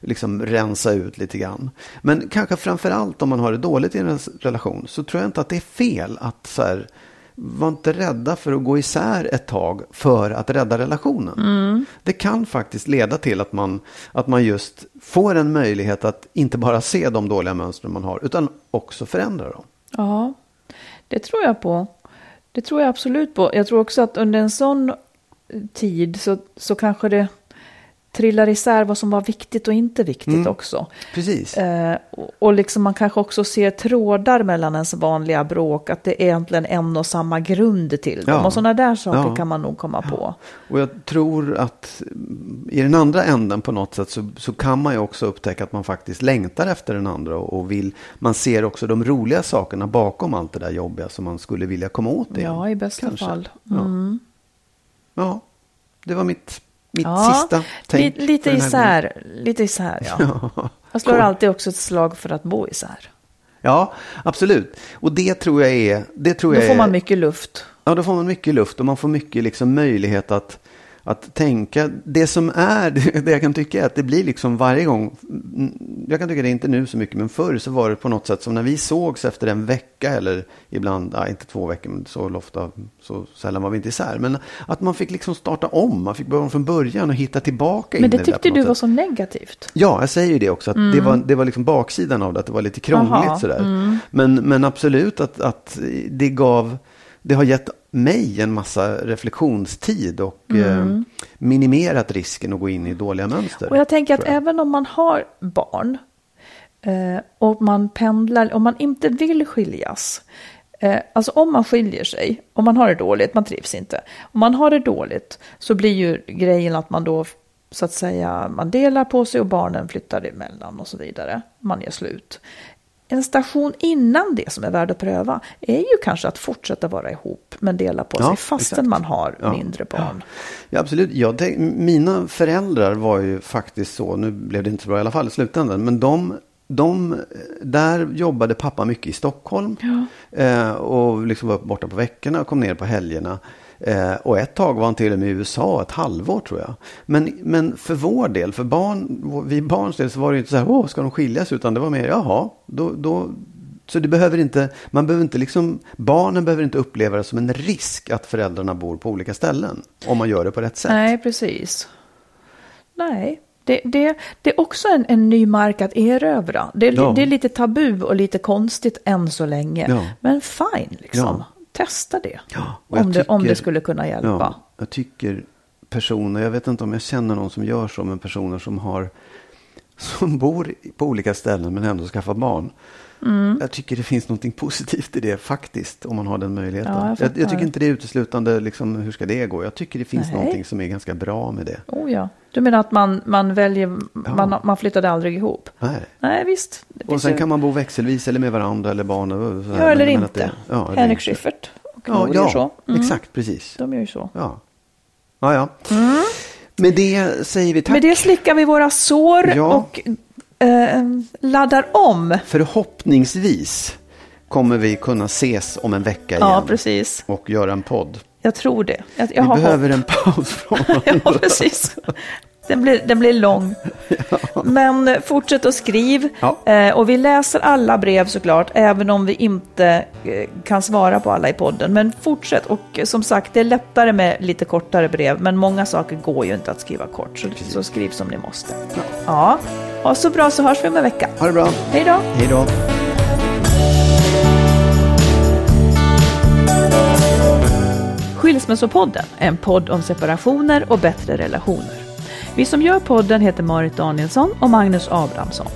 liksom rensa ut lite grann. Men kanske framför allt om man har det dåligt i en relation så tror jag inte att det är fel att så här, var inte rädda för att gå isär ett tag för att rädda relationen. Det kan faktiskt leda till att man, att man just får en möjlighet att inte bara se de dåliga mönstren man har, utan också förändra dem. Ja, det tror jag på. Det tror jag absolut på. Jag tror också att under en sån tid så, så kanske det trillar isär vad som var viktigt och inte viktigt Mm. också. Precis. Eh, och- och liksom man kanske också ser trådar mellan ens vanliga bråk, att det är egentligen en och samma grund till dem. Ja. Och sådana där saker Ja. kan man nog komma på. Och jag tror att i den andra änden på något sätt så, så kan man ju också upptäcka att man faktiskt längtar efter den andra och, och vill, man ser också de roliga sakerna bakom allt det där jobbiga som man skulle vilja komma åt igen. Ja, i bästa kanske. fall. Ja. Mm. ja, det var mitt, mitt Ja, sista tänk. li, lite isär, lite isär ja. gången. Ja. Jag slår Cool. alltid också ett slag för att bo isär. Ja, absolut. Och det tror jag är... Det tror Då jag får man är, mycket luft. Ja, då får man mycket luft och man får mycket liksom möjlighet att, Att tänka, det som är, det jag kan tycka är att det blir liksom varje gång, jag kan tycka det är inte nu så mycket, men förr så var det på något sätt som när vi sågs efter en vecka eller ibland, ja, inte två veckor, men så ofta, så sällan var vi inte isär. Men att man fick liksom starta om, man fick börja om från början och hitta tillbaka Men in det i där tyckte något du sätt. var så negativt. Ja, jag säger ju det också. Att det, var, det var liksom baksidan av det, att det var lite krångligt Jaha, sådär. Men, men absolut att, att det gav, det har gett mig en massa reflektionstid och eh, minimerat risken att gå in i dåliga mönster. Och jag tänker att jag. även om man har barn eh, och man pendlar, om man inte vill skiljas. Eh, alltså om man skiljer sig, om man har det dåligt, man trivs inte. Om man har det dåligt så blir ju grejen att man då så att säga, man delar på sig och barnen flyttar emellan och så vidare. Man gör slut. En station innan det som är värd att pröva är ju kanske att fortsätta vara ihop men dela på Ja, sig fastän exakt. man har Ja, mindre barn. Ja, absolut. Jag tänk, mina föräldrar var ju faktiskt så, nu blev det inte så bra i alla fall i slutändan, men de, de där jobbade pappa mycket i Stockholm eh, och liksom var borta på veckorna och kom ner på helgerna. Eh, och ett tag var han till och med i USA, ett halvår tror jag. Men, men för vår del, för barn, vi barns del så var det ju inte så här, åh, ska de skiljas? Utan det var mer, jaha, då, då, så det behöver inte, man behöver inte liksom, barnen behöver inte uppleva det som en risk att föräldrarna bor på olika ställen. Om man gör det på rätt sätt. Nej, precis. Nej, det, det, det är också en, en ny mark att erövra. Det, Ja. det är lite tabu och lite konstigt än så länge. Ja. Men fine, liksom. Ja. Testa det. Ja, om, det om det skulle kunna hjälpa. Ja, jag tycker personer, jag vet inte om jag känner någon som gör så, men personer som har som bor på olika ställen men ändå skaffar barn. Mm. Jag tycker det finns något positivt i det faktiskt, om man har den möjligheten. Ja, jag jag, jag, tycker inte det är uteslutande, liksom, hur ska det gå? Jag tycker det finns Nej. någonting som är ganska bra med det. Oh ja. Du menar att man, man väljer, man, man flyttade aldrig ihop? Nej. Nej, visst. Och sen ju- kan man bo växelvis eller med varandra eller barn. Och så här, Ja, eller men- men inte. att det- ja, eller Henrik. Schyffert och Ja, ja så. Mm. exakt, precis. De gör ju så. Ja, ja. ja. Med det säger vi tack. Med det slickar vi våra sår Ja. och eh, laddar om. Förhoppningsvis kommer vi kunna ses om en vecka igen. Ja, precis. Och göra en podd. Jag tror det. Jag, jag vi behöver hopp. en paus från Ja, precis. Den blir, den blir lång. Men eh, fortsätt att skriv. Ja. Eh, och vi läser alla brev såklart, även om vi inte eh, kan svara på alla i podden. Men fortsätt. Och eh, som sagt, det är lättare med lite kortare brev. Men många saker går ju inte att skriva kort. Så, så skriv som ni måste. Ja. Ha så bra så hörs vi om en vecka. Ha det bra. Hej då. Hej då. Skilsmässopodden är en podd om separationer och bättre relationer. Vi som gör podden heter Marit Danielsson och Magnus Abrahamsson.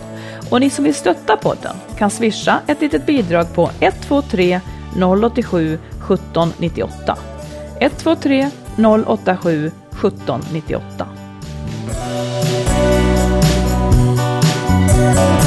Och ni som vill stötta podden kan swisha ett litet bidrag på 123 087 1798. 123 087 1798. Thank you.